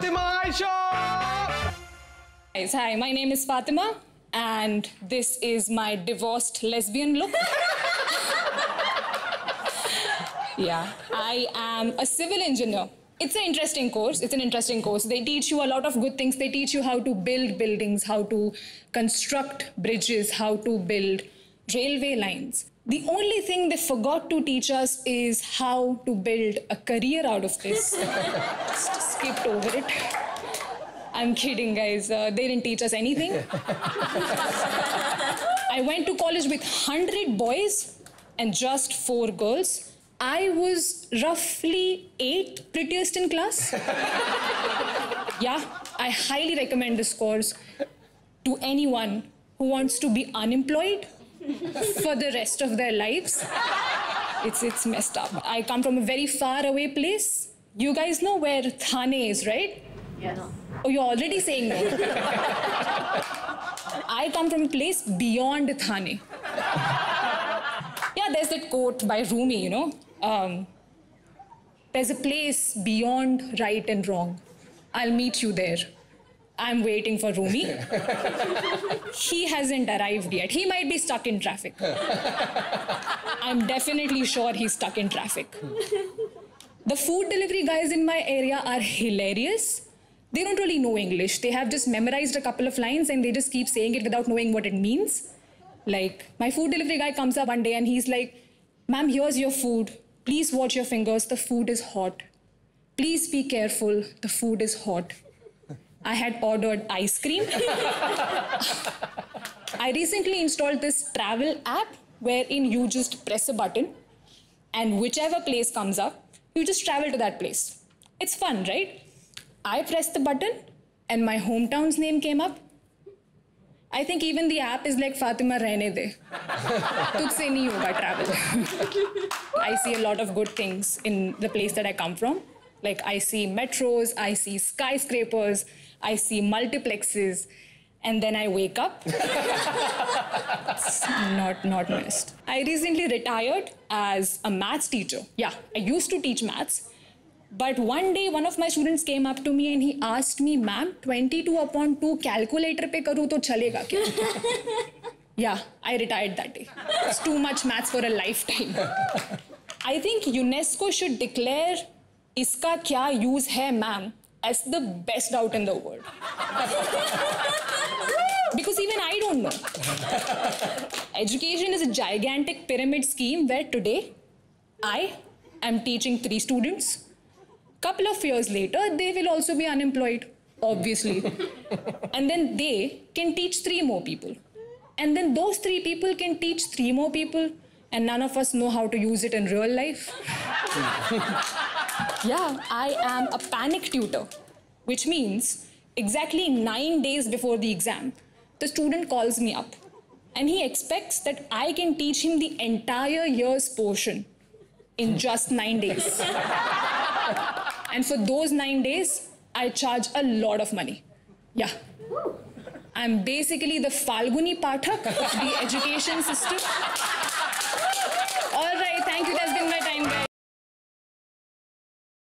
Fatima Ayesha! Guys, hi, my name is Fatima, and this is my divorced lesbian look. yeah, I am a civil engineer. It's an interesting course. It's an interesting course. They teach you a lot of good things. They teach you how to build buildings, how to construct bridges, how to build railway lines. The only thing they forgot to teach us is how to build a career out of this. Just skipped over it. I'm kidding, guys. Uh, they didn't teach us anything. I went to college with 100 boys and just four girls. I was roughly eight prettiest in class. yeah, I highly recommend this course to anyone who wants to be unemployed for the rest of their lives. It's, it's messed up. I come from a very far away place. You guys know where Thane is, right? Yes. Oh, you're already saying no. I come from a place beyond Thane. Yeah, there's that quote by Rumi, you know. Um, there's a place beyond right and wrong. I'll meet you there. I'm waiting for Rumi. he hasn't arrived yet. He might be stuck in traffic. I'm definitely sure he's stuck in traffic. The food delivery guys in my area are hilarious. They don't really know English. They have just memorized a couple of lines and they just keep saying it without knowing what it means. Like, my food delivery guy comes up one day and he's like, Ma'am, here's your food. Please watch your fingers. The food is hot. Please be careful. The food is hot. I had ordered ice cream. I recently installed this travel app wherein you just press a button and whichever place comes up, you just travel to that place. It's fun, right? I pressed the button and my hometown's name came up. I think even the app is like Fatima rehne de. Tujhse nahi hoga travel. I see a lot of good things in the place that I come from. Like I see metros, I see skyscrapers, I see multiplexes, and then I wake up. not not missed. I recently retired as a maths teacher. Yeah, I used to teach maths. But one day, one of my students came up to me and he asked me, ma'am, 22 upon 2 calculator pe karu to chalega kya? yeah, I retired that day. It's too much maths for a lifetime. I think UNESCO should declare iska kya use hai, ma'am, as the best out in the world. because even I don't know. Education is a gigantic pyramid scheme where today I am teaching three students. Couple of years later, they will also be unemployed, obviously. and then they can teach three more people. And then those three people can teach three more people, and none of us know how to use it in real life. yeah, I am a panic tutor, which means exactly nine days before the exam, the student calls me up and he expects that I can teach him the entire year's portion in just nine days. and for those nine days, I charge a lot of money. Yeah. I'm basically the Falguni Pathak of the education system. All right, thank you. That's